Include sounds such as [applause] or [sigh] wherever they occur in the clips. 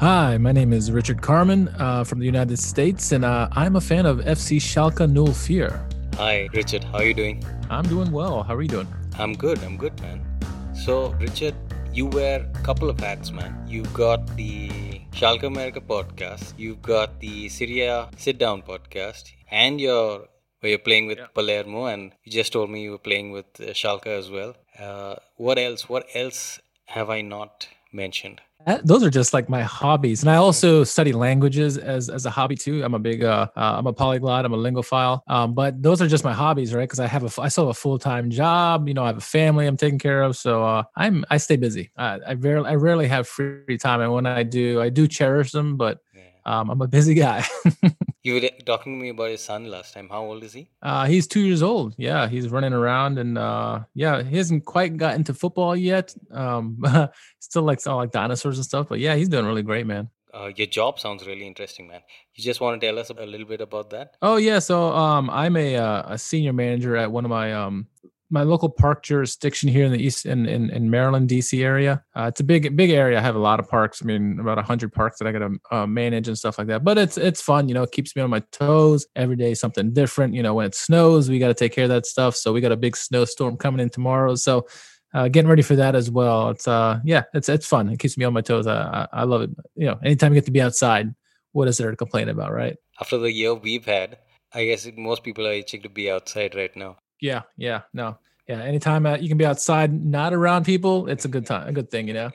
Hi, my name is Richard Kharman uh, from the United States, and uh, I'm a fan of FC Schalke 04. Hi, Richard. How are you doing? I'm doing well. How are you doing? I'm good. I'm good, man. So, Richard, you wear a couple of hats, man. You've got the Schalke America podcast, you've got the Serie A Sit Down podcast, and you're where you're playing with yeah. Palermo, and you just told me you were playing with uh, Schalke as well. Uh, what else? What else have I not mentioned? Those are just like my hobbies. And i also study languages as, as a hobby too. I'm a big uh, uh i'm a polyglot. I'm a linguaphile um, but those are just my hobbies right? Because i have a i still have a full-time job. You know i have a family i'm taking care of. So uh, i'm i stay busy. I, I rarely i rarely have free time. And when i do i do cherish them but um, I'm a busy guy. [laughs] you were talking to me about his son last time. How old is he? Uh, he's two years old. Yeah, he's running around, and uh, yeah, he hasn't quite got into football yet. Um, [laughs] still likes all like dinosaurs and stuff. But yeah, he's doing really great, man. Uh, your job sounds really interesting, man. You just want to tell us a little bit about that? Oh yeah, so um, I'm a uh, a senior manager at one of my um, my local park jurisdiction here in the east in in, in Maryland, DC area. Uh, it's a big big area. I have a lot of parks. I mean, about hundred parks that I got to uh, manage and stuff like that. But it's it's fun. You know, it keeps me on my toes. Every day something different. You know, when it snows, we got to take care of that stuff. So we got a big snowstorm coming in tomorrow. So. Uh, getting ready for that as well. It's uh, yeah, it's it's fun. It keeps me on my toes. I, I, I love it. You know, anytime you get to be outside, what is there to complain about, right? After the year we've had, I guess most people are itching to be outside right now. Yeah, yeah, no, yeah. Anytime uh, you can be outside, not around people, it's a good time, a good thing, you know.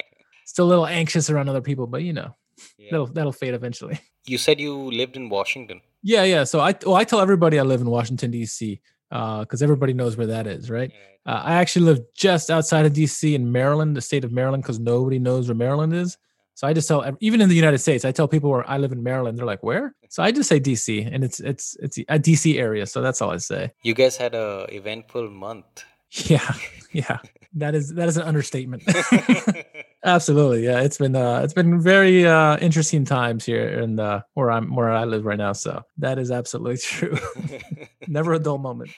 Still a little anxious around other people, but you know, yeah. that'll that'll fade eventually. You said you lived in Washington. Yeah, yeah. So I well, I tell everybody I live in Washington D.C. because uh, everybody knows where that is, right? Uh, I actually live just outside of D.C. in Maryland, the state of Maryland, because nobody knows where Maryland is. So I just tell even in the United States, I tell people where I live in Maryland. They're like, "Where?" So I just say DC, and it's it's it's a DC area. So that's all I say. You guys had a eventful month. Yeah, [laughs] yeah, that is that is an understatement. [laughs] Absolutely, yeah. It's been uh, it's been very uh, interesting times here in the where I'm where I live right now. So that is absolutely [laughs] true. Never a dull moment.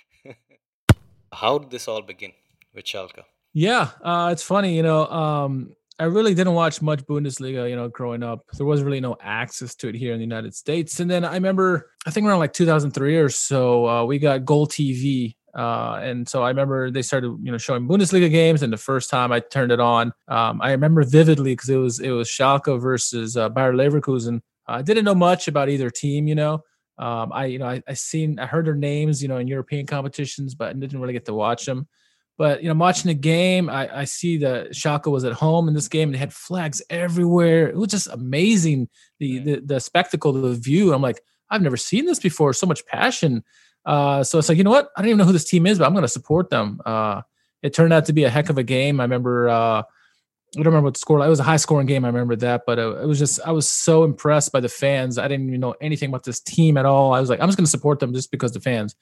How did this all begin with Schalke? Yeah, uh, it's funny. You know, um, I really didn't watch much Bundesliga, you know, growing up. There was really no access to it here in the United States. And then I remember, I think around like 2003 or so, uh, we got GolTV. Uh, and so I remember they started, you know, showing Bundesliga games. And the first time I turned it on, um, I remember vividly because it was it was Schalke versus uh, Bayer Leverkusen. I didn't know much about either team, you know. Um, I, you know, I, I seen, I heard their names, you know, in European competitions, but I didn't really get to watch them. But you know, watching the game, I, I see that Schalke was at home in this game. And they had flags everywhere. It was just amazing the the, the spectacle, the view. I'm like, I've never seen this before. So much passion. Uh, so it's like, you know what? I don't even know who this team is, but I'm going to support them. Uh, it turned out to be a heck of a game. I remember. Uh, I don't remember what the score. It was a high scoring game. I remember that, but it, it, was just I was so impressed by the fans. I didn't even know anything about this team at all. I was like, I'm just going to support them just because the fans.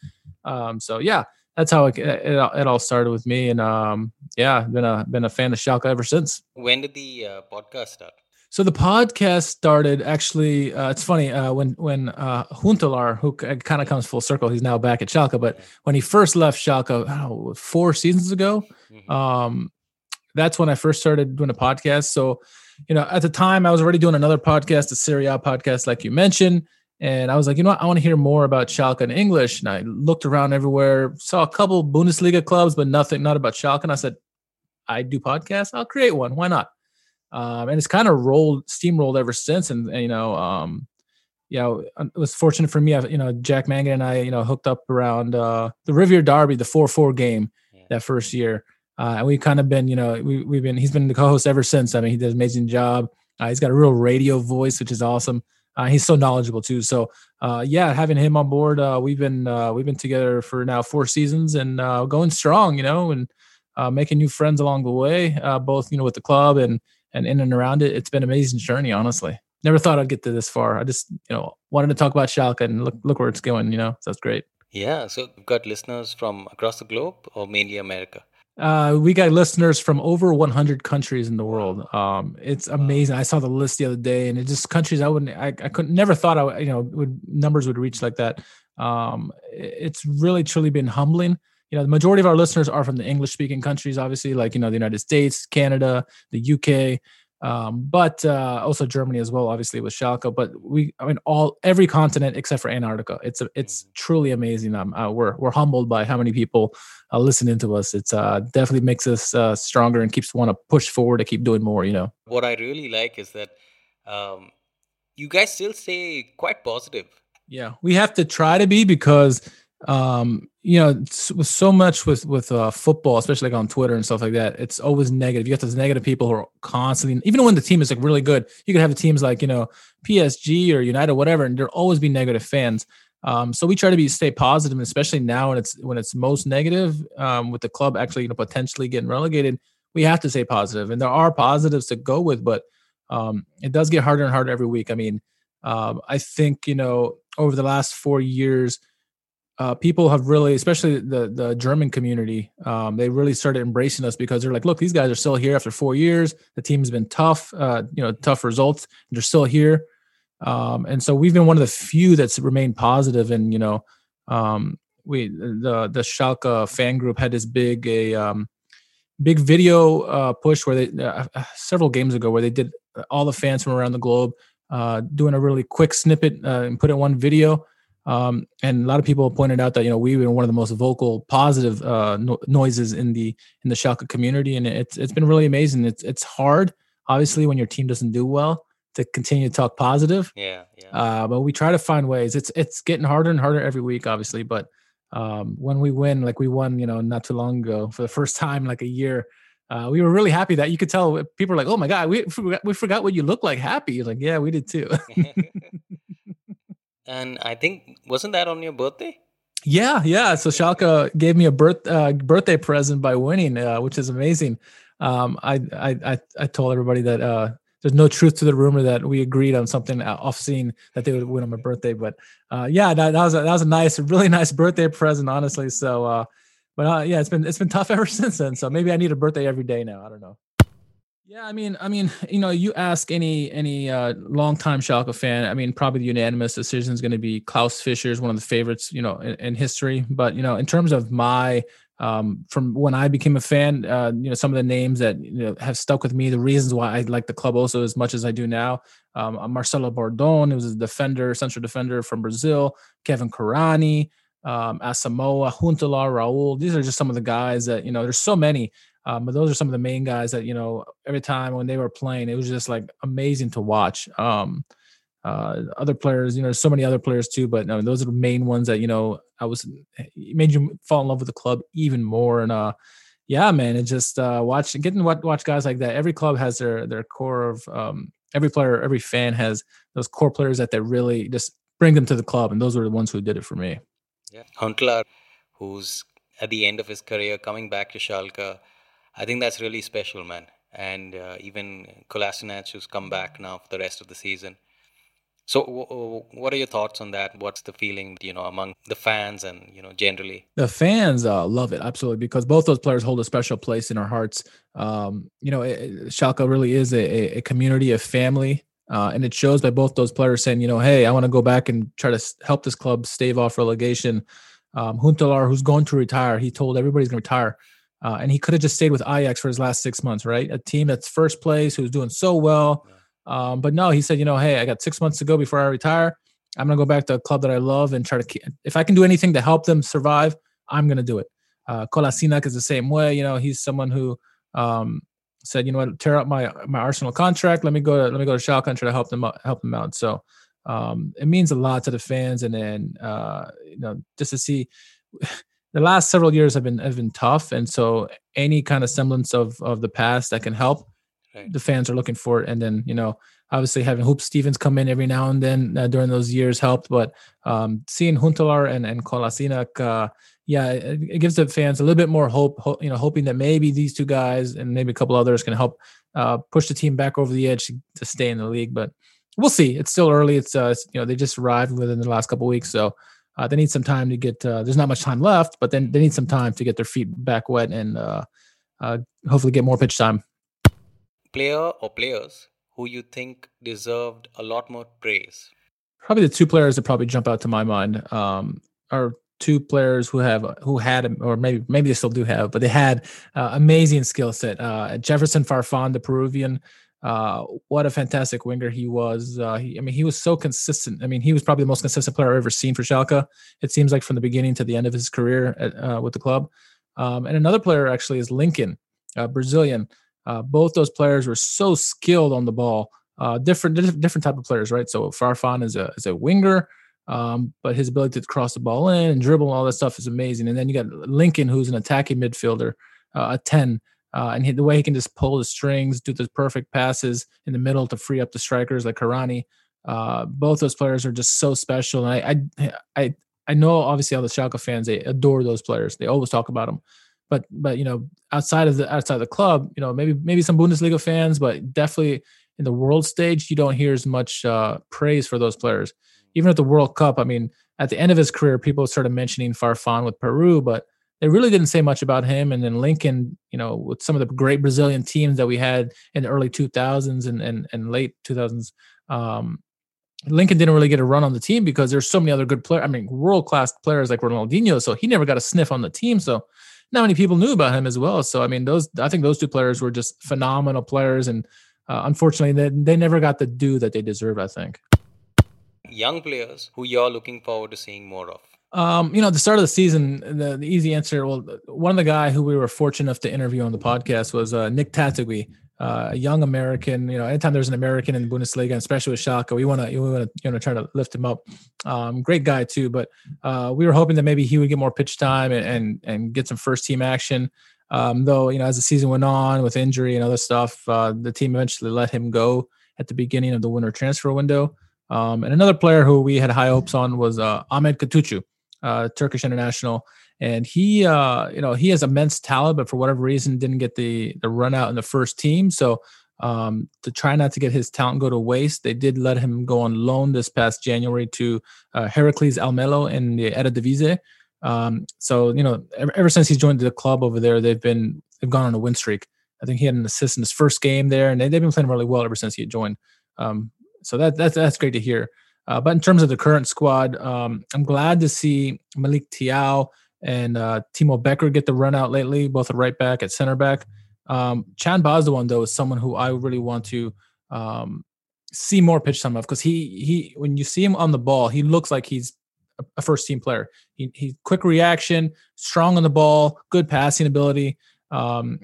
Um, so yeah, that's how it, it, it, all started with me. And um, yeah, been a been a fan of Schalke ever since. When did the uh, podcast start? So the podcast started actually. Uh, it's funny uh, when when uh, Huntelaar, who kind of comes full circle, he's now back at Schalke. But when he first left Schalke, know, four seasons ago, mm-hmm. um, that's when I first started doing a podcast. So, you know, at the time I was already doing another podcast, the Serie A podcast, like you mentioned. And I was like, you know what? I want to hear more about Schalke in English. And I looked around everywhere, saw a couple Bundesliga clubs, but nothing, not about Schalke. And I said, I do podcasts. I'll create one. Why not? Um, and it's kind of rolled, steamrolled ever since. And, and you know, um, you know, it was fortunate for me. I, you know, Jack Mangan and I, you know, hooked up around uh, the Revier Derby, the four-four game yeah. that first year, uh, and we've kind of been, you know, we, we've been. He's been the co-host ever since. I mean, he does an amazing job. Uh, he's got a real radio voice, which is awesome. Uh, he's so knowledgeable too. So uh, yeah, having him on board, uh, we've been uh, we've been together for now four seasons and uh, going strong, you know, and uh, making new friends along the way, both you know with the club and and in and around it. It's been an amazing journey, honestly. Never thought I'd get to this far. I just you know wanted to talk about Schalke and look look where it's going. You know, so that's great. Yeah, so we've got listeners from across the globe or mainly America. Uh, we got listeners from over 100 countries in the world. Um, it's amazing. I saw the list the other day, and it just countries I wouldn't, I, I couldn't, never thought I, you know, would numbers would reach like that. Um, it's really truly been humbling. You know, the majority of our listeners are from the English speaking countries, obviously, like you know, the United States, Canada, the UK. Um, but uh, also Germany as well, obviously with Schalke. But we, I mean, all every continent except for Antarctica. It's a, it's mm-hmm. truly amazing. Um, uh, we're we're humbled by how many people uh, listening to us. It's uh, definitely makes us uh, stronger and keeps want to push forward to keep doing more. You know. What I really like is that um, you guys still stay quite positive. Yeah, we have to try to be because um you know with so much with with uh, football especially like on twitter and stuff like that it's always negative you got those negative people who are constantly even when the team is like really good you could have the teams like you know psg or united or whatever and there'll always be negative fans um, so we try to be stay positive, especially now when it's when it's most negative, um, with the club actually you know potentially getting relegated. We have to stay positive, and there are positives to go with, but um, it does get harder and harder every week. I mean, um, I think you know over the last four years, uh, people have really, especially the the German community, um, they really started embracing us because they're like, look, these guys are still here after four years. The team's been tough, uh, you know, tough results. They're still here, um, and so we've been one of the few that's remained positive. And you know, um, we the the Schalke fan group had this big a um, big video uh, push where they uh, uh several games ago where they did all the fans from around the globe uh, doing a really quick snippet uh, and put it in one video um, and a lot of people pointed out that you know we were one of the most vocal, positive uh, no- noises in the in the Schalke community, and it's it's been really amazing. It's it's hard, obviously, when your team doesn't do well, to continue to talk positive. Yeah, yeah. Uh, but we try to find ways. It's it's getting harder and harder every week, obviously. But um, when we win, like we won, you know, not too long ago for the first [laughs] time, like a year. Uh, we were really happy that you could tell people were like, "Oh my god, we forgot, we forgot what you look like." Happy, like, yeah, we did too. [laughs] And I think wasn't that on your birthday? Yeah, yeah. So Schalke gave me a birth uh, birthday present by winning, uh, which is amazing. Um, I, I I told everybody that uh, there's no truth to the rumor that we agreed on something off scene that they would win on my birthday. But uh, yeah, that, that, was a, that was a nice, really [laughs] nice birthday present, honestly. So, uh, but uh, yeah, it's been it's been tough [laughs] ever since then. So maybe I need a birthday every day now. I don't know. Yeah, I mean, I mean, you know, you ask any any uh, longtime Schalke fan. I mean, probably the unanimous decision is going to be Klaus Fischer is one of the favorites, you know, in, in history. But you know, in terms of my um, from when I became a fan, uh, you know, some of the names that you know have stuck with me, the reasons why I like the club also as much as I do now. Um, Marcelo Bordon, who was a defender, central defender from Brazil. Kevin Kurányi, um, Asamoah, Huntelaar, Raul. These are just some of the guys that you know. There's so many. Um, but those are some of the main guys that you know every time when they were playing, it was just like amazing to watch. Um, uh, other players, you know, so many other players too, but no, those are the main ones that you know I was made you fall in love with the club even more. And uh, yeah, man, and just uh, watch getting to watch guys like that. Every club has their their core of um, every player, every fan has those core players that they really just bring them to the club, and those were the ones who did it for me. Yeah, Huntelaar, who's at the end of his career coming back to Schalke I think that's really special, man. And uh, even Kolasinac, who's come back now for the rest of the season. So, what are your thoughts on that? What's the feeling, you know, among the fans and you know, generally? The fans uh, love it absolutely because both those players hold a special place in our hearts. Um, you know, it, Schalke really is a, a community, a family, uh, and it shows by both those players saying, you know, hey, I want to go back and try to help this club stave off relegation. Um, Huntelaar, who's going to retire, he told everybody's going to retire. Uh, and he could have just stayed with Ajax for his last six months, right? A team that's first place, who's doing so well. Um, but no, he said, you know, hey, I got six months to go before I retire. I'm gonna go back to a club that I love and try to. Keep, if I can do anything to help them survive, I'm gonna do it. Uh, Kolasinac is the same way. You know, he's someone who um, said, you know what, tear up my my Arsenal contract. Let me go to let me go to Schalke and try to help them out, help them out. So um, it means a lot to the fans, and then uh, you know just to see [sighs] the last several years have been have been tough, and so any kind of semblance of of the past that can help, right. the fans are looking for it. And then you know, obviously having Huub Stevens come in every now and then uh, during those years helped, but um, seeing Huntelaar and and Kolasinac, uh, yeah, it, it, gives the fans a little bit more hope. Ho- you know, hoping that maybe these two guys and maybe a couple others can help uh, push the team back over the edge to, to, stay in the league. But we'll see. It's still early. It's uh, you know they just arrived within the last couple weeks, so uh, they need some time to get. Uh, there's not much time left, but then they need some time to get their feet back wet and uh, uh, hopefully get more pitch time. Player or players who you think deserved a lot more praise? Probably the two players that probably jump out to my mind um, are two players who have who had or maybe maybe they still do have, but they had uh, amazing skill set. Uh, Jefferson Farfan, the Peruvian, uh, what a fantastic winger he was. Uh, he, I mean, he was so consistent. I mean, he was probably the most consistent player I've ever seen for Schalke. It seems like from the beginning to the end of his career at, uh, with the club. Um, and another player actually is Lincoln, uh, both those players were so skilled on the ball. different different type of players, right? So Farfan is a is a winger. Um, but his ability to cross the ball in and dribble and all that stuff is amazing. And then you got Lincoln, who's an attacking midfielder, uh, a 10. Uh, and he, the way he can just pull the strings, do the perfect passes in the middle to free up the strikers like Kurányi. Uh, both those players are just so special. And I, I, I, I know obviously all the Schalke fans they adore those players. They always talk about them. But but you know outside of the outside of the club, you know maybe maybe some Bundesliga fans, but definitely in the world stage, you don't hear as much uh, praise for those players even at the World Cup, I mean, at the end of his career, people started mentioning Farfan with Peru, but they really didn't say much about him. And then Lincoln, you know, with some of the great Brazilian teams that we had in the early 2000s and and, and late 2000s, um, Lincoln didn't really get a run on the team because there's so many other good players. I mean, world class players like Ronaldinho. So he never got a sniff on the team. So not many people knew about him as well. So I mean, those I think those two players were just phenomenal players, and uh, unfortunately, they, they never got the due that they deserve. I think young players who you're looking forward to seeing more of? Um, you know, at the start of the season, the, the easy answer. Well, one of the guy who we were fortunate enough to interview on the podcast was uh, Nick Taitague, uh, a young American. You know, anytime there's an American in the Bundesliga, especially with Schalke, we want to we want to you know try to lift him up. Um, great guy too, but uh, we were hoping that maybe he would get more pitch time and and, and get some first team action. Um, though you know, as the season went on with injury and other stuff, uh, the team eventually let him go at the beginning of the winter transfer window. Um, and another player who we had high hopes on was uh, Ahmed Kutucu, uh, Turkish international, and he, uh, you know, he has immense talent, but for whatever reason didn't get the the run out in the first team. So um, to try not to get his talent go to waste, they did let him go on loan this past January to uh, Heracles Almelo in the Eredivisie. Um, so you know, ever, ever, since he's joined the club over there, they've been they've gone on a win streak. I think he had an assist in his first game there, and they, have been playing really well ever since he joined. Um, so that that's that's great to hear. Uh, but in terms of the current squad, um, I'm glad to see Malick Thiaw and uh, Timo Becker get the run out lately, both at right back at center back. Um, Can Bozdogan though is someone who I really want to um, see more pitch time of because he he when you see him on the ball, he looks like he's a first team player. He, he quick reaction, strong on the ball, good passing ability. Um,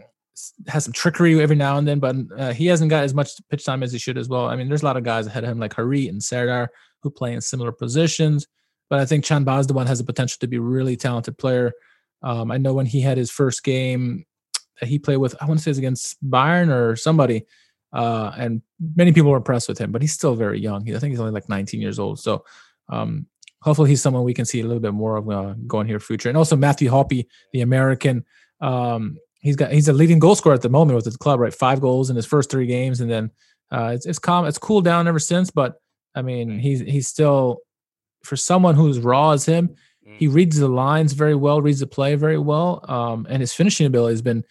has some trickery every now and then, but uh, he hasn't got as much pitch time as he should as well. I mean, there's a lot of guys ahead of him like Harit and Serdar who play in similar positions, but I think Can Bozdogan has the potential to be a really talented player. Um, I know when he had his first game that he played with, I want to say it's against Bayern or somebody, uh, and many people were impressed with him, but he's still very young. I think he's only like 19 years old. So um, hopefully he's someone we can see a little bit more of uh, going here future. And also Matthew Hoppe, the American. Um, he's got he's a leading goal scorer at the moment with the club, right? Five goals in his first three games, and then uh, it's it's calm, it's cooled down ever since. But I mean, he's he's still for someone who's raw as him. He mm. reads the lines very well, reads the play very well, um, and his finishing ability has been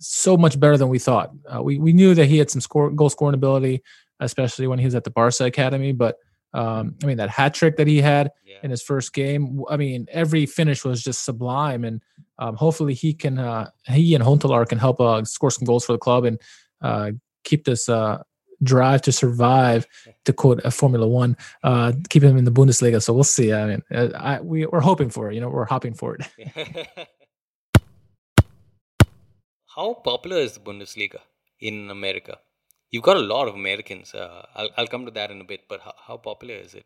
so much better than we thought. Uh, we we knew that he had some score goal scoring ability, especially when he was at the Barca academy, but um, I mean that hat trick that he had yeah. in his first game. I mean every finish was just sublime, and um, hopefully he can uh, he and Huntelaar can help uh, score some goals for the club and uh, keep this uh, drive to survive. To quote a Formula One, uh, keep him in the Bundesliga. So we'll see. I mean, uh, I, we we're hoping for it. You know, we're hopping for it. [laughs] How popular is the Bundesliga in America? you've got a lot of Americans. Uh, I'll, I'll come to that in a bit, but how, how popular is it?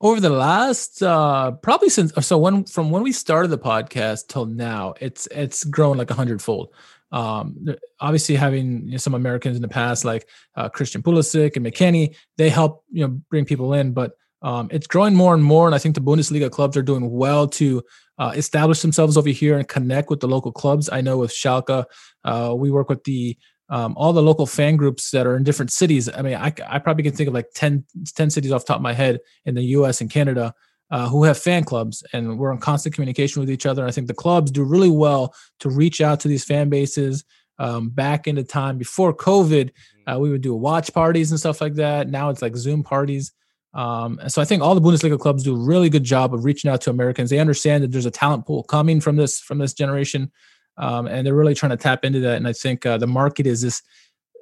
Over the last uh, probably since so when from when we started the podcast till now, it's it's grown like a hundredfold. Um, obviously, having you know, some Americans in the past, like uh, Christian Pulisic and McKennie, they help you know bring people in, but um, it's growing more and more. And I think the Bundesliga clubs are doing well to uh, establish themselves over here and connect with the local clubs. I know with Schalke, uh, we work with the um, all the local fan groups that are in different cities. I mean, I, I probably can think of like 10, 10 cities off top of my head in the US and Canada uh, who have fan clubs, and we're in constant communication with each other. I think the clubs do really well to reach out to these fan bases. Um, back in the time before COVID, uh, we would do watch parties and stuff like that. Now it's like Zoom parties. Um, and so I think all the Bundesliga clubs do a really good job of reaching out to Americans. They understand that there's a talent pool coming from this from this generation, um, and they're really trying to tap into that. And I think uh, the market is this: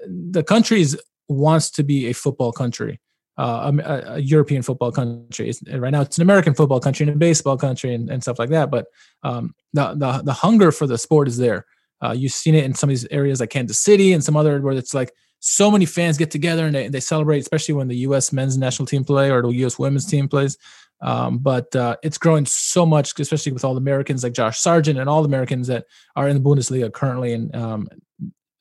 the country wants to be a football country, uh, a, a, European football country. Right now, it's an American football country and a baseball country and, and stuff like that. But um, the, the the hunger for the sport is there. Uh, you've seen it in some of these areas like Kansas City and some other where it's like so many fans get together and they, they celebrate, especially when the U.S. men's national team play or the U.S. women's team plays. Um, but uh, it's growing so much, especially with all the Americans like Josh Sargent and all the Americans that are in the Bundesliga currently. And um,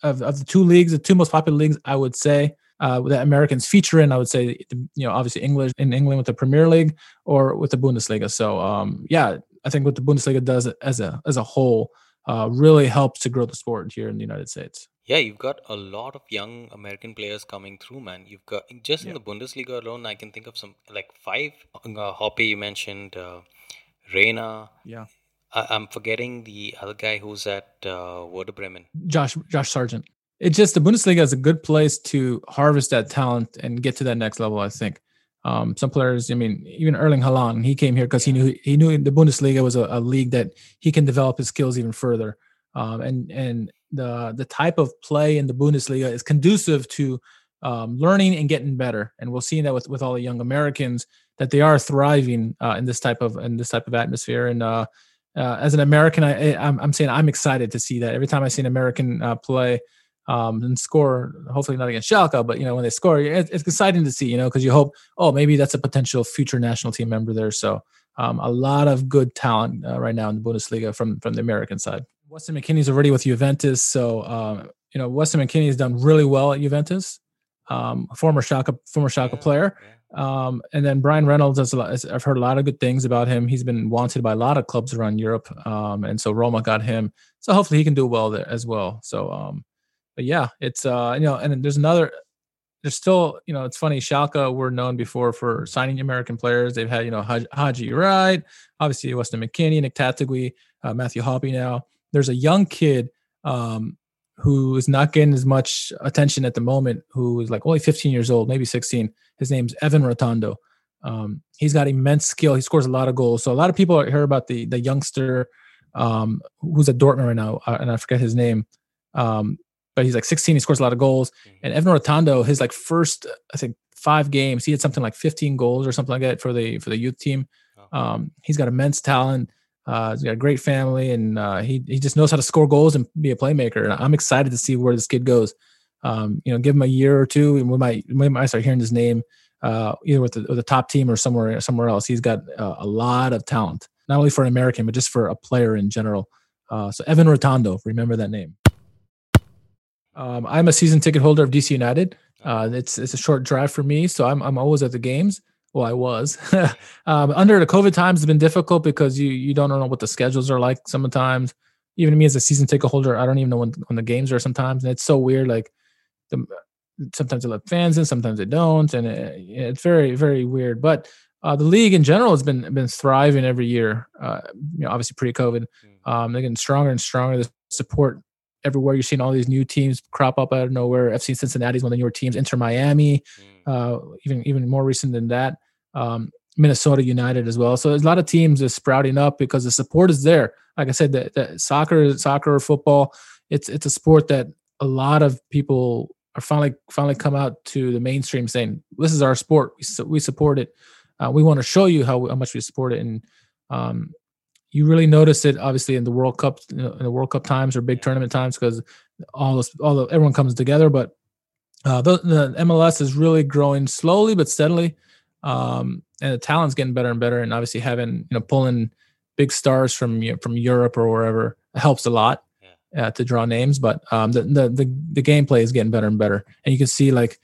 of, of the two leagues, the two most popular leagues, I would say uh, that Americans feature in, I would say, you know, obviously English in England with the Premier League or with the Bundesliga. So um, yeah, I think what the Bundesliga does as a as a whole uh, really helps to grow the sport here in the United States. Yeah, you've got a lot of young American players coming through, man. You've got just in yeah. the Bundesliga alone, I can think of some like five. Uh, Hoppe, you mentioned uh, Reyna. Yeah. I- am forgetting the other guy who's at uh, Werder Bremen. Josh Josh Sargent. It's just the Bundesliga is a good place to harvest that talent and get to that next level. I think. Um, some players, I mean, even Erling Haaland, he came here because yeah. he knew he knew the Bundesliga was a, a, league that he can develop his skills even further. Um, and and the the type of play in the Bundesliga is conducive to um, learning and getting better. And we'll see that with with all the young Americans that they are thriving uh, in this type of in this type of atmosphere. And uh, uh, as an American, I, I'm, I'm saying I'm excited to see that every time I see an American uh, play um, and score. Hopefully not against Schalke, but you know when they score, it's, it's exciting to see. You know because you hope, oh, maybe that's a potential future national team member there. So um, a lot of good talent uh, right now in the Bundesliga from from the American side. Weston McKennie's already with Juventus, so um, you know Weston McKennie has done really well at Juventus. Um, former Schalke former Schalke yeah, player. Yeah. Um, and then Bryan Reynolds, has a lot, I've heard a lot of good things about him. He's been wanted by a lot of clubs around Europe, um, and so Roma got him. So hopefully he can do well there as well. So um, but yeah, it's uh, you know, and there's another. There's still, you know, it's funny. Schalke were known before for signing American players. They've had, you know, Haji Wright, obviously Weston McKennie, Nick Taitague, uh, Matthew Hoppe. Now there's a young kid um, who is not getting as much attention at the moment. Who is like only 15 years old, maybe 16. His name's Evan Rotundo. Um, he's got immense skill. He scores a lot of goals. So a lot of people hear about the the youngster um, who's at Dortmund right now, uh, and I forget his name. Um, but he's like 16. He scores a lot of goals. Mm-hmm. And Evan Rotundo, his like first, I think five games, he had something like 15 goals or something like that for the for the youth team. Oh. Um, he's got immense talent. Uh, he's got a great family, and uh, he he just knows how to score goals and be a playmaker. And I'm excited to see where this kid goes. Um, you know, give him a year or two, and we might we might start hearing his name uh, either with the, with the top team or somewhere somewhere else. He's got uh, a lot of talent, not only for an American but just for a player in general. Uh, so Evan Rotundo, remember that name. Um, I'm a season ticket holder of DC United. Uh, it's it's a short drive for me, so I'm I'm always at the games. Well, I was. [laughs] um, under the COVID times, it's been difficult because you you don't know what the schedules are like sometimes. Even me as a season ticket holder, I don't even know when when the games are sometimes, and it's so weird. Like the sometimes they let fans in, sometimes they don't, and it, it's very very weird. But uh, the league in general has been been thriving every year. Uh, you know, obviously pre-COVID, hmm. um, they're getting stronger and stronger. The support everywhere. You're seeing all these new teams crop up out of nowhere. FC Cincinnati's one of the newer teams. Inter Miami, mm. uh, even even more recent than that. Um, Minnesota United as well. So there's a lot of teams are sprouting up because the support is there. Like I said, that, that soccer, soccer or football, it's it's a sport that a lot of people are finally finally come out to the mainstream saying this is our sport. We, we support it. Uh, we want to show you how, how much we support it. And um, you really notice it obviously in the World Cup in the World Cup times or big tournament times because all this all the, everyone comes together. But uh, the, the, MLS is really growing slowly but steadily, um, and the talent's getting better and better. And obviously having you know pulling big stars from you know, from Europe or wherever helps a lot. Uh, to draw names, but um, the, the the the gameplay is getting better and better, and you can see like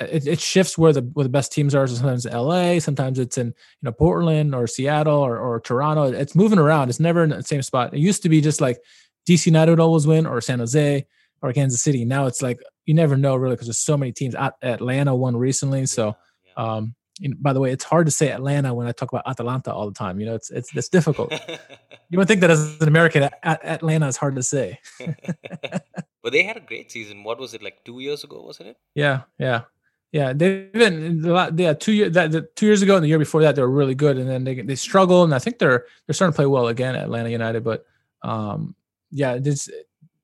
it, it, shifts where the where the best teams are. Sometimes LA, sometimes it's in you know Portland or Seattle or, or Toronto. It's moving around. It's never in the same spot. It used to be just like DC United would always win or San Jose or Kansas City. Now it's like you never know really because there's so many teams. At Atlanta won recently, so. Um, you know, by the way, it's hard to say Atlanta when I talk about Atalanta all the time. You know, it's it's it's difficult. [laughs] you would think that as an American, Atlanta is hard to say. [laughs] but they had a great season. What was it like two years ago? Wasn't it? Yeah, yeah. Yeah, they've been yeah two years that the, two years ago and the year before that they were really good, and then they they struggle, and I think they're they're starting to play well again at Atlanta United. But um, yeah, this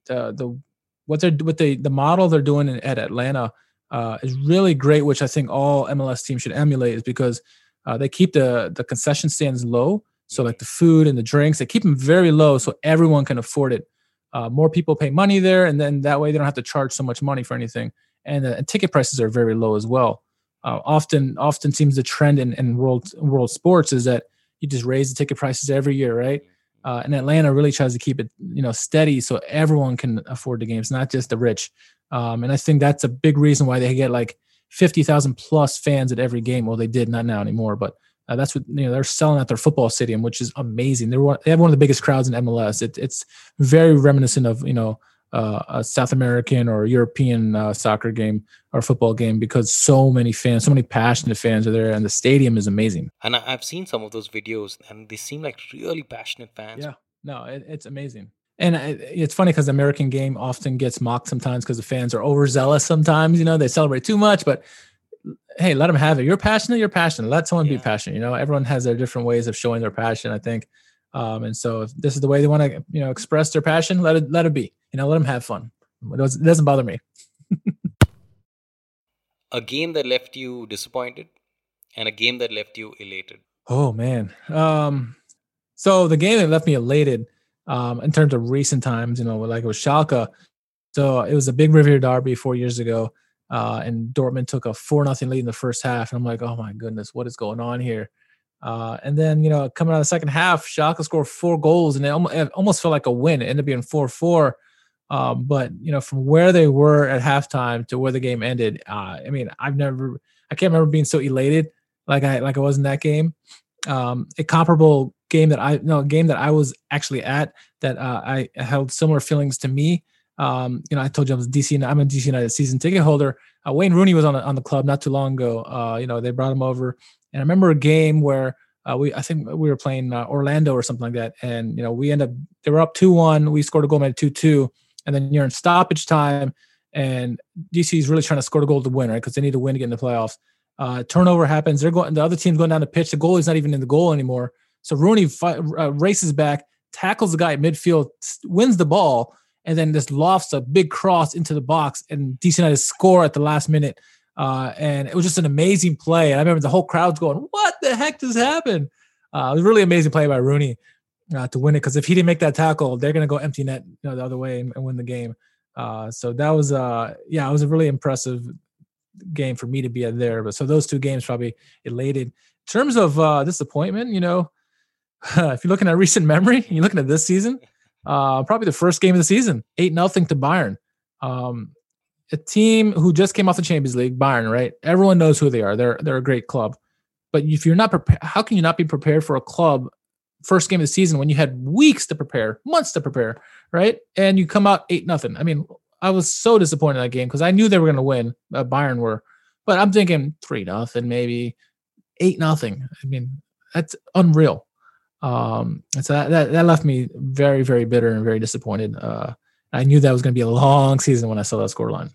the what they're what they the model they're doing in, at Atlanta uh, is really great, which I think all MLS teams should emulate, is because uh, they keep the the concession stands low, so like the food and the drinks, they keep them very low, so everyone can afford it. Uh, more people pay money there, and then that way they don't have to charge so much money for anything and, uh, ticket prices are very low as well. Uh, often, often seems the trend in, in world world sports is that you just raise the ticket prices every year, right? Uh, and Atlanta really tries to keep it, you know, steady so everyone can afford the games, not just the rich. Um, and I think that's a big reason why they get like fifty thousand plus fans at every game. Well, they did not now anymore, but uh, that's what you know. They're selling out their football stadium, which is amazing. They're one, they have one of the biggest crowds in MLS. It, it's very reminiscent of you know uh, a South American or European uh, soccer game or football game because so many fans, so many passionate fans are there, and the stadium is amazing. And I've seen some of those videos, and they seem like really passionate fans. Yeah, no, it, it's amazing. And it's funny because the American game often gets mocked sometimes because the fans are overzealous. Sometimes, you know, they celebrate too much, but hey, let them have it. You're passionate. You're passionate. Let someone yeah. be passionate. You know, everyone has their different ways of showing their passion. I think um, and so if this is the way they want to, you know, express their passion, let it let it be. You know, let them have fun. It doesn't, bother me. [laughs] a game that left you disappointed, and a game that left you elated. Oh man. Um, so the game that left me elated, um, in terms of recent times, you know, like it was Schalke. So it was a big Revier derby four years ago, uh, and Dortmund took a four nothing lead in the first half, and I'm like, oh my goodness, what is going on here? Uh, and then, you know, coming out of the second half, Schalke scored four goals and it almost, felt like a win. It ended up being 4 4. Um, but, you know, from where they were at halftime to where the game ended, uh, I mean, I've never, I can't remember being so elated like I, like I was in that game. Um, a comparable game that I, no, game that I was actually at that uh, I held similar feelings to me. Um, you know, I told you I was DC, I'm a DC United season ticket holder. Uh, Wayne Rooney was on, on the club not too long ago. Uh, you know, they brought him over and I remember a game where uh, we I think we were playing uh, Orlando or something like that, and you know we end up they were up two one. We scored a goal, made two two, and then you're in stoppage time, and DC is really trying to score a goal to win, right? Because they need to win to get in the playoffs. Uh, turnover happens. They're going. The other team's going down the pitch. The goalie's not even in the goal anymore. So Rooney fi- uh, races back, tackles the guy at midfield, wins the ball, and then just lofts a big cross into the box, and DC United score at the last minute. Uh, and it was just an amazing play. And I remember the whole crowd's going, "What the heck just happened?" Uh, it was really amazing play by Rooney uh, to win it because if he didn't make that tackle, they're gonna go empty net you know, the other way and, and win the game. Uh, so that was uh, yeah, it was a really impressive game for me to be there. But so those two games probably elated. In terms of uh, disappointment, you know, [laughs] if you're looking at recent memory, you're looking at this season, uh, probably the first game of the season, eight nothing to Bayern. Um, a team who just came off the Champions League, Bayern, right? Everyone knows who they are. They're they're a great club. But if you're not prepared, how can you not be prepared for a club first game of the season when you had weeks to prepare, months to prepare, right? And you come out eight nothing. I mean, I was so disappointed in that game because I knew they were going to win. Uh, Bayern were, but I'm thinking three nothing, maybe eight nothing. I mean, that's unreal. Um, and so that, that, that left me very very bitter and very disappointed. Uh, I knew that was going to be a long season when I saw that scoreline.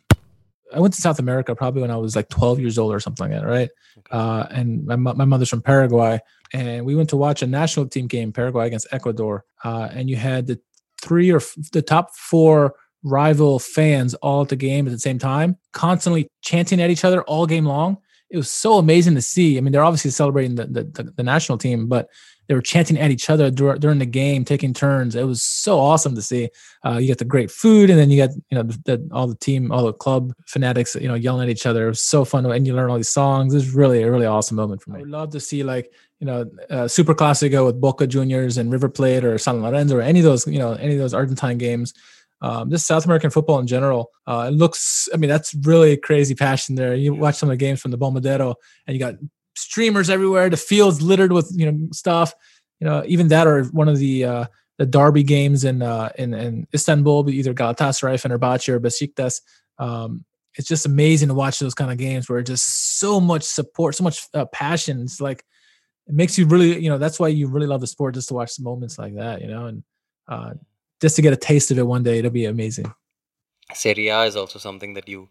I went to South America probably when I was like 12 years old or something like that, right? Okay. Uh, and my, my mother's from Paraguay, and we went to watch a national team game, Paraguay against Ecuador. Uh, and you had the three or f- the top four rival fans all at the game at the same time, constantly chanting at each other all game long. It was so amazing to see. I mean, they're obviously celebrating the, the, the, the national team, but they were chanting at each other dur- during the game, taking turns. It was so awesome to see. Uh, you got the great food, and then you got you know the, the, all the team, all the club fanatics, you know, yelling at each other. It was so fun, and you learn all these songs. It was really a really awesome moment for me. I would love to see like you know uh, Super Classico with Boca Juniors and River Plate or San Lorenzo or any of those you know any of those Argentine games. Um, just South American football in general. Uh, it looks, I mean, that's really a crazy passion there. You watch some of the games from the Bombadero, and you got streamers everywhere. The fields littered with you know stuff. You know, even that or one of the uh, the derby games in uh, in, in Istanbul, either Galatasaray, Fenerbahce, or Besiktas. Um, it's just amazing to watch those kind of games where just so much support, so much uh, passion. It's like it makes you really, you know, that's why you really love the sport just to watch moments like that, you know, and uh, just to get a taste of it one day, it'll be amazing. Serie A is also something that you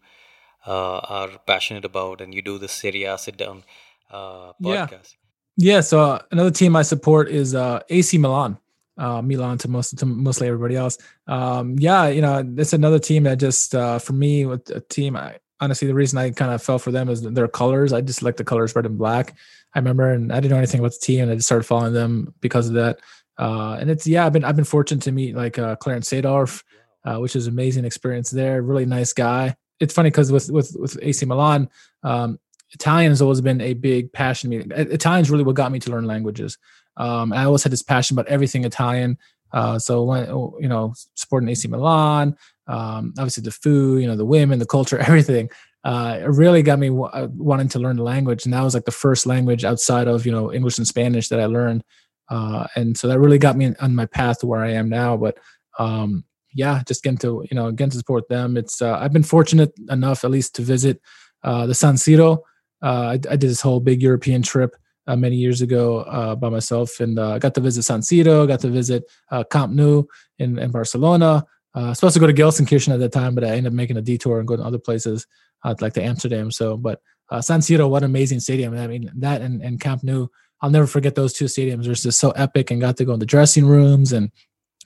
uh, are passionate about, and you do the Serie A sit down uh, Yeah. podcast. Yeah. So uh, another team I support is uh, AC Milan. Uh, Milan to most to mostly everybody else. Um, yeah, you know, it's another team that just uh, for me with a team. I, honestly, the reason I kind of fell for them is their colors. I just like the colors red and black. I remember, and I didn't know anything about the team, and I just started following them because of that. Uh, and it's yeah, I've been I've been fortunate to meet like uh, Clarence Seedorf, uh, which is an amazing experience there. Really nice guy. It's funny because with with with AC Milan, um, Italian has always been a big passion. to Me, Italian's really what got me to learn languages. Um, I always had this passion about everything Italian. Uh, so when you know supporting AC Milan, um, obviously the food, you know the women, the culture, [laughs] everything. Uh, it really got me w- uh, wanting to learn the language, and that was like the first language outside of you know English and Spanish that I learned. Uh, and so that really got me on my path to where I am now. But um, yeah, just getting to you know getting to support them. It's uh, I've been fortunate enough at least to visit uh, the San Siro. Uh, I, I did this whole big European trip uh, many years ago uh, by myself, and I got to visit San Siro, got to visit Camp Nou in, in Barcelona. Uh, supposed to go to Gelsenkirchen at that time, but I ended up making a detour and going to other places like to Amsterdam. So, but San Siro, what an amazing stadium! I mean, that and, and Camp Nou, I'll never forget those two stadiums. They're just so epic, and got to go in the dressing rooms, and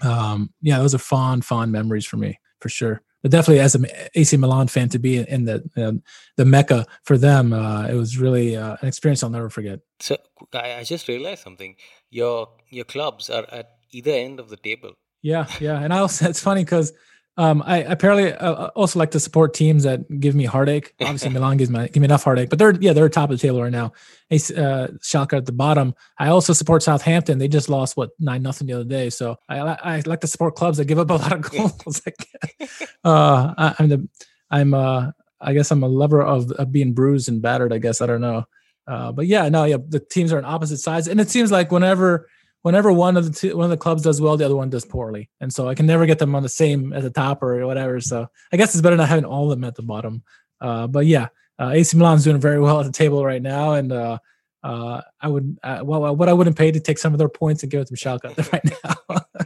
um, yeah, those are fond, fond memories for me for sure. But definitely, as an AC Milan fan, to be in the know, the mecca for them, uh, it was really uh, an experience I'll never forget. So I, I just realized something. Your your clubs are at either end of the table. Yeah, yeah, and I also it's funny because um, I apparently uh, also like to support teams that give me heartache. [laughs] Obviously, Milan gives me give me enough heartache, but they're yeah they're top of the table right now. Ace, uh, Schalke at the bottom. I also support Southampton. They just lost what nine nothing the other day. So I I like to support clubs that give up a lot of goals. [laughs] uh, I, I'm the I'm uh I guess I'm a lover of, of being bruised and battered. I guess I don't know. Uh, but yeah, no, yeah, the teams are on opposite sides, and it seems like whenever whenever one of the two, one of the clubs does well, the other one does poorly, and so I can never get them on the same at the top or whatever. So I guess it's better not having all of them at the bottom. Uh, but yeah, uh, AC Milan's doing very well at the table right now, and uh, uh, I would uh, well, what I wouldn't pay to take some of their points and give it to Schalke [laughs] right now. [laughs]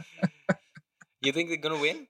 you think they're gonna win?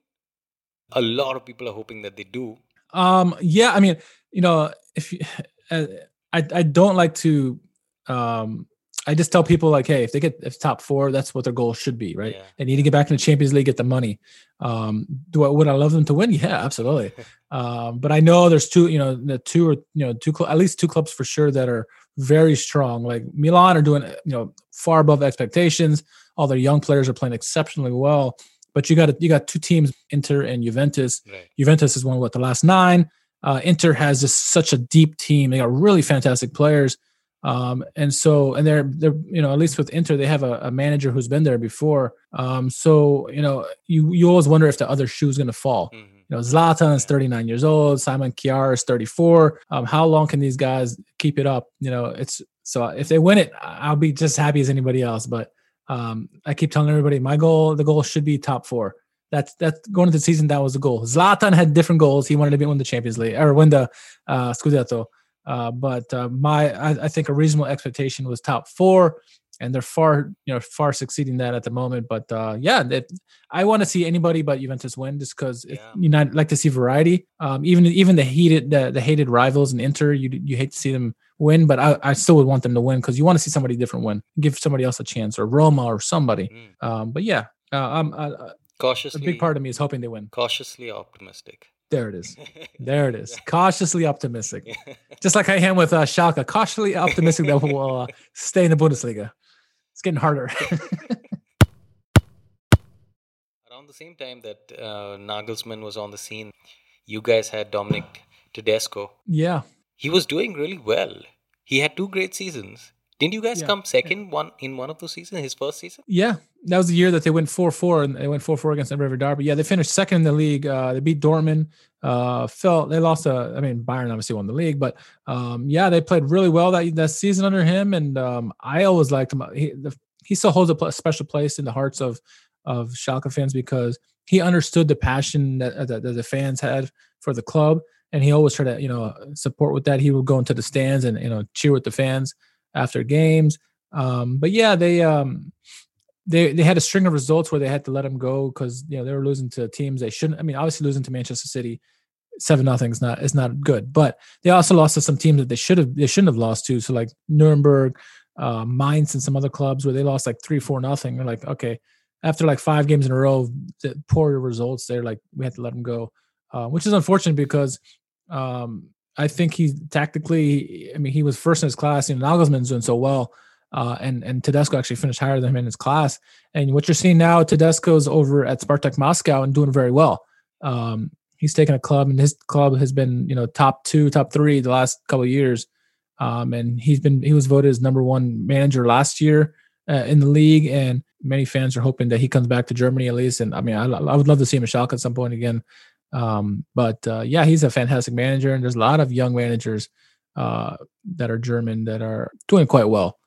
A lot of people are hoping that they do. Um, yeah, I mean, you know, if you, [sighs] uh, I I don't like to um I just tell people like, hey, if they get if top four, that's what their goal should be, right? Yeah. They need to get back in the Champions League, get the money. Um, do I would I love them to win? Yeah, absolutely. [laughs] um, but I know there's two, you know, the two or you know two cl- at least two clubs for sure that are very strong. Like Milan are doing, you know, far above expectations. All their young players are playing exceptionally well. But you got you got two teams, Inter and Juventus. Right. Juventus has won what the last nine. Uh, Inter has just such a deep team. They got really fantastic players. Um, and so, and they're, they're, you know, at least with Inter, they have a, a manager who's been there before. Um, so, you know, you, you always wonder if the other shoe is going to fall. Mhm. You know, Zlatan is 39 years old. Simon Kjær is 34. Um, how long can these guys keep it up? You know, it's so if they win it, I'll be just happy as anybody else. But um, I keep telling everybody my goal, the goal should be top four. That's that's going into the season. That was the goal. Zlatan had different goals. He wanted to be win the Champions League or win the uh, Scudetto. Uh, but uh, my, I, I think a reasonable expectation was top four, and they're far, you know, far succeeding that at the moment. But uh, yeah, that, I want to see anybody but Juventus win, just because Yeah. you know, like to see variety. Um, even even the heated, the, the hated rivals in Inter, you you hate to see them win, but I, I still would want them to win because you want to see somebody different win, give somebody else a chance, or Roma or somebody. Mm. Um, but yeah, uh, I'm, uh, a big part of me is hoping they win. cautiously optimistic. There it is. [laughs] There it is. Cautiously optimistic. [laughs] Just like I am with uh, Schalke, cautiously optimistic that we'll uh, stay in the Bundesliga. It's getting harder. [laughs] Around the same time that uh, Nagelsmann was on the scene, you guys had Domenico Tedesco. yeah. He was doing really well. He had two great seasons. Didn't you guys Yeah. come second one in one of those seasons, his first season? Yeah. That was the year that they went 4 4 and they went 4 4 against the Revier Derby. Yeah. They finished second in the league. Uh, they beat Dortmund. Uh, felt they lost. I mean, Bayern obviously won the league, but um, yeah, they played really well that, that season under him. And um, I always liked him. He, the, he still holds a special place in the hearts of, of Schalke fans because he understood the passion that, that, that the fans had for the club. And he always tried to, you know, support with that. He would go into the stands and, you know, cheer with the fans after games. Um, but yeah, they, um, they, they had a string of results where they had to let him go because, you know, they were losing to teams they shouldn't. I mean, obviously losing to Manchester City seven nothing is not is not good. But they also lost to some teams that they should have they shouldn't have lost to. So like Nuremberg, uh, Mainz, and some other clubs where they lost like three four nothing. They're like okay, after like five games in a row, the poor results. They're like we had to let them go, uh, which is unfortunate because. Um, I think he tactically, I mean, he was first in his class. and Nagelsmann's doing so well. Uh, and and Tedesco actually finished higher than him in his class. And what you're seeing now, Tedesco's over at Spartak Moscow and doing very well. Um, he's taken a club, and his club has been you know top two, top three the last couple of years. Um, and he's been he was voted as number one manager last year uh, in the league, and many fans are hoping that he comes back to Germany at least. And I mean, I, I would love to see him at Schalke at some point again. Um, but uh, yeah, he's a fantastic manager, and there's a lot of young managers uh, that are German that are doing quite well.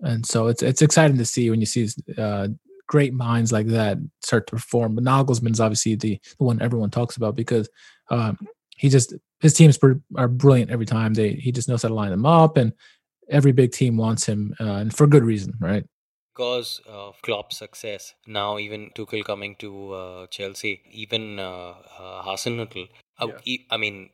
And so it's it's exciting to see when you see uh, great minds like that start to perform. But Nagelsmann is obviously the, the one everyone talks about because um, he just his teams are brilliant every time. They he just knows how to line them up, and every big team wants him, uh, and for good reason, right? Because of Klopp's success, now even Tuchel coming to uh, Chelsea, even uh, uh, Hasenhüttl, uh, yeah. I mean,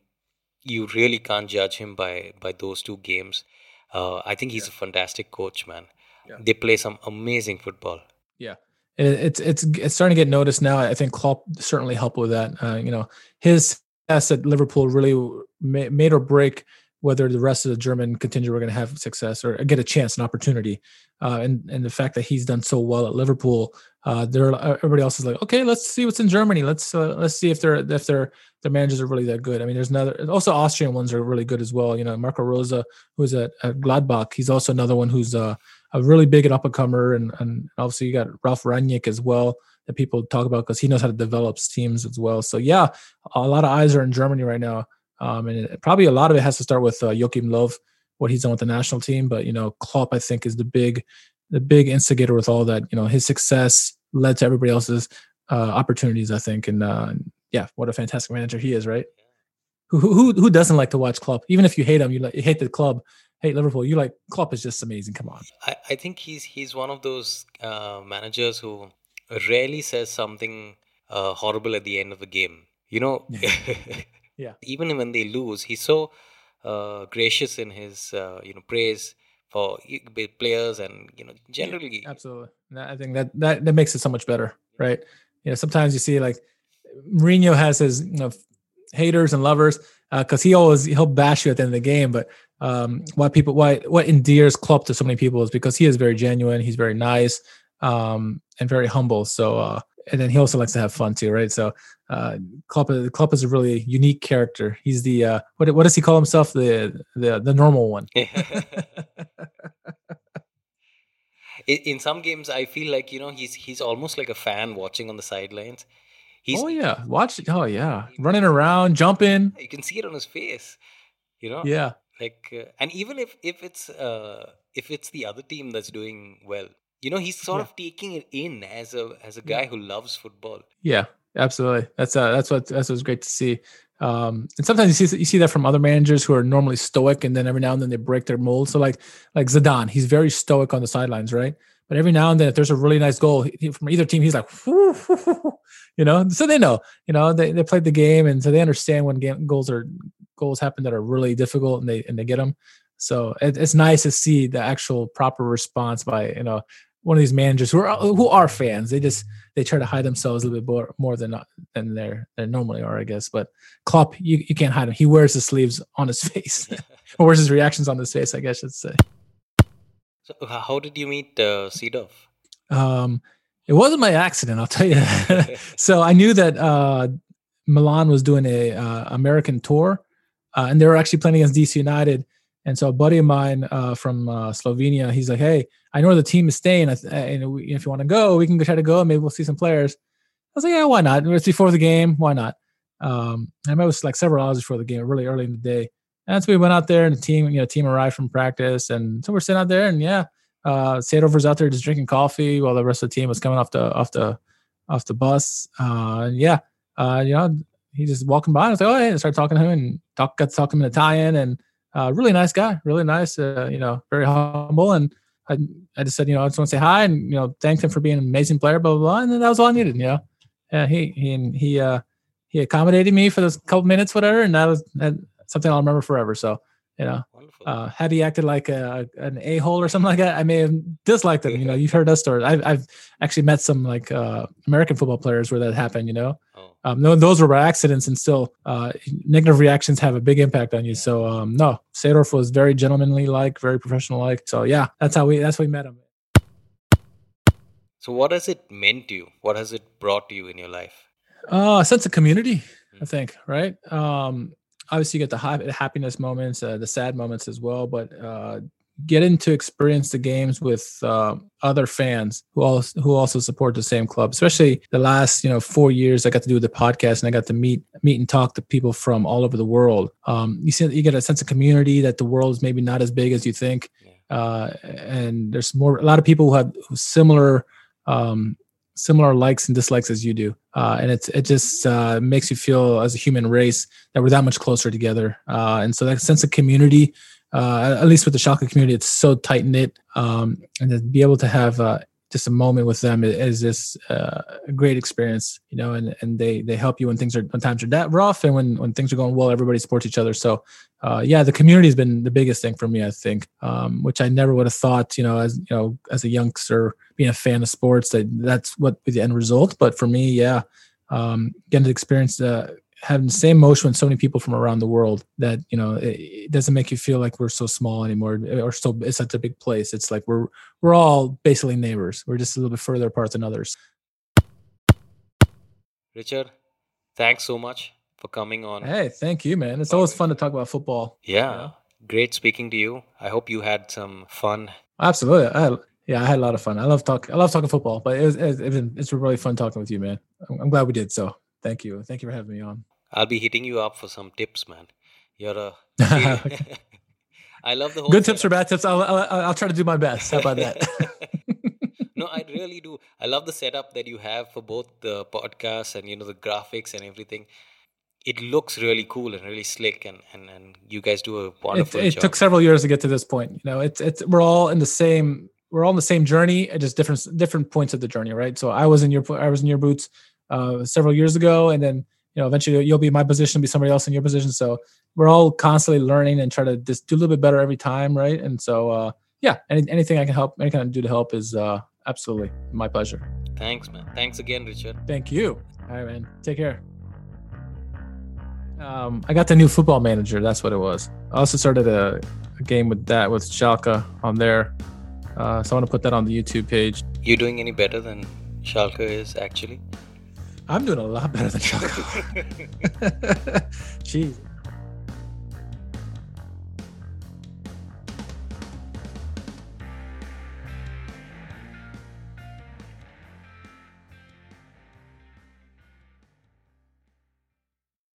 you really can't judge him by by those two games. Uh, I think he's yeah. a fantastic coach, man. Yeah. They play some amazing football. Yeah, it's it's it's starting to get noticed now. I think Klopp certainly helped with that. Uh, you know, his success at Liverpool really made or break whether the rest of the German contingent were going to have success or get a chance, an opportunity. Uh, and and the fact that he's done so well at Liverpool, uh, there everybody else is like, okay, let's see what's in Germany. Let's uh, let's see if they're if their their managers are really that good. I mean, there's another also Austrian ones are really good as well. You know, Marco Rose, who's at, at Gladbach, he's also another one who's uh, a really big and up and comer. And and obviously you got Ralf Rangnick as well that people talk about because he knows how to develop teams as well. So yeah, a lot of eyes are in Germany right now. Um, and it, probably a lot of it has to start with uh, Joachim Löw, what he's done with the national team. But you know, Klopp, I think, is the big, the big instigator with all that. You know, his success led to everybody else's uh, opportunities. I think, and uh, yeah, what a fantastic manager he is, right? Who who who doesn't like to watch Klopp? Even if you hate him, you like you hate the club, hate Liverpool. You like Klopp is just amazing. Come on. I, I think he's he's one of those uh, managers who rarely says something uh, horrible at the end of the game. You know, yeah. [laughs] Yeah. Even when they lose, he's so uh, gracious in his uh, you know praise for players and you know generally. Yeah, absolutely, I think that that that makes it so much better, right? You know, sometimes you see like Mourinho has his you know haters and lovers because uh, he always he'll bash you at the end of the game, but um, why people why what endears Klopp to so many people is because he is very genuine, he's very nice, um, and very humble. So uh, and then he also likes to have fun too, right? So uh, Klopp, Klopp is a really unique character. He's the uh, what what does he call himself? The the the normal one. [laughs] in some games, I feel like you know he's he's almost like a fan watching on the sidelines. He's, oh yeah, watch. Oh yeah, running around, jumping. You can see it on his face. You know. Yeah. Like, uh, and even if if it's uh if it's the other team that's doing well, you know he's sort yeah. of taking it in as a as a guy yeah. who loves football. Yeah absolutely. That's uh that's what that's what's great to see. Um and sometimes you see you see that from other managers who are normally stoic and then every now and then they break their mold so like like Zidane he's very stoic on the sidelines right? But every now and then if there's a really nice goal he, from either team he's like you know? So they know you know they, they played the game and so they understand when game goals are goals happen that are really difficult and they and they get them so it, it's nice to see the actual proper response by you know one of these managers who are who are fans. They just they try to hide themselves a little bit more more than than they're they normally are, I guess. But Klopp, you, you can't hide him. He wears his sleeves on his [laughs] face, [laughs] or wears his reactions on his face. I guess I should say. So, how did you meet uh? Um, it wasn't my accident, I'll tell you. [laughs] so I knew that uh, Milan was doing a uh, American tour, uh, and they were actually playing against DC United. And so a buddy of mine uh, from uh, Slovenia, he's like, "Hey, I know where the team is staying, and if you want to go, we can try to go. Maybe we'll see some players." I was like, "Yeah, why not? It's before the game. Why not?" Um, I met was like several hours before the game, really early in the day. And so we went out there, and the team, you know, team arrived from practice, and so we're sitting out there, and yeah, uh, Seedorfer's out there just drinking coffee while the rest of the team was coming off the off the off the bus. Uh, and yeah, uh, you know, he just walking by. And I was like, "Oh, hey!" I started talking to him and talk, got to talk to him in Italian, and uh, really nice guy, really nice, uh, you know, very humble. And I, I just said, you know, I just want to say hi and, you know, thanked him for being an amazing player, blah, blah, blah. And then that was all I needed, you know. Yeah, he, he, he, uh, he accommodated me for those couple minutes, whatever, and that was something I'll remember forever. So you know, uh, had he acted like a, an a hole or something like that, I may have disliked him. You know, you've heard that story. I've, I've actually met some like uh, American football players where that happened. You know, oh. um, no, those were accidents, and still uh, negative reactions have a big impact on you. So um, no, Seedorf was very gentlemanly like, very professional like. So yeah, that's how we that's how we met him. So what has it meant to you? What has it brought to you in your life? Uh, a sense of community, I mm. think. Right. Um, obviously, you get the, the happiness moments, uh, the sad moments as well, but uh, getting to experience the games with uh, other fans who also who also support the same club. Especially the last you know four years, I got to do the podcast and I got to meet meet and talk to people from all over the world. Um, you see, you get a sense of community that the world is maybe not as big as you think, uh, and there's more a lot of people who have similar um, similar likes and dislikes as you do, uh, and it's it just uh, makes you feel as a human race that we're that much closer together. Uh, and so that sense of community, uh, at least with the Schalke community, it's so tight knit, um, and to be able to have uh, just a moment with them is this uh, a great experience, you know, and, and they, they help you when things are, when times are that rough and when, when things are going well, everybody supports each other. So, uh, yeah, the community has been the biggest thing for me, I think, um, which I never would have thought, you know, as, you know, as a youngster being a fan of sports, that that's what the end result. But for me, yeah, um, getting to experience the, having the same motion with so many people from around the world that you know it, it, doesn't make you feel like we're so small anymore or so it's such a big place it's like we're we're all basically neighbors we're just a little bit further apart than others richard thanks so much for coming on hey thank you man it's always fun to talk about football yeah you know? great speaking to you i hope you had some fun absolutely I yeah, I had a lot of fun. I love talk. I love talking football, but it was, it, it, it's really fun talking with you, man. I'm glad we did. So Thank you. Thank you for having me on. I'll be hitting you up for some tips, man. You're a. [laughs] [laughs] I love the whole. Good tips or bad tips. I'll, I'll, I'll try to do my best. How about that? [laughs] no, I really do. I love the setup that you have for both the podcast and you know the graphics and everything. It looks really cool and really slick, and and, and you guys do a wonderful it, it took several years to get to this point. You know, it's it's we're all in the same we're all in the same journey at just different different points of the journey, right? So I was in your I was in your boots uh, several years ago, and then you know eventually you'll be in my position, be somebody else in your position. So we're all constantly learning and try to just do a little bit better every time, right? And so uh, yeah, any, anything I can help, anything I can do to help is uh, absolutely my pleasure. Thanks, man. Thanks again, Richard. Thank you. All right, man. Take care. Um, I got the new football manager. That's what it was. I also started a, a game with that with Schalke on there. Uh, so I want to put that on the YouTube page. You doing any better than Schalke is actually? I'm doing a lot better than Chuck. [laughs] [laughs] Jeez.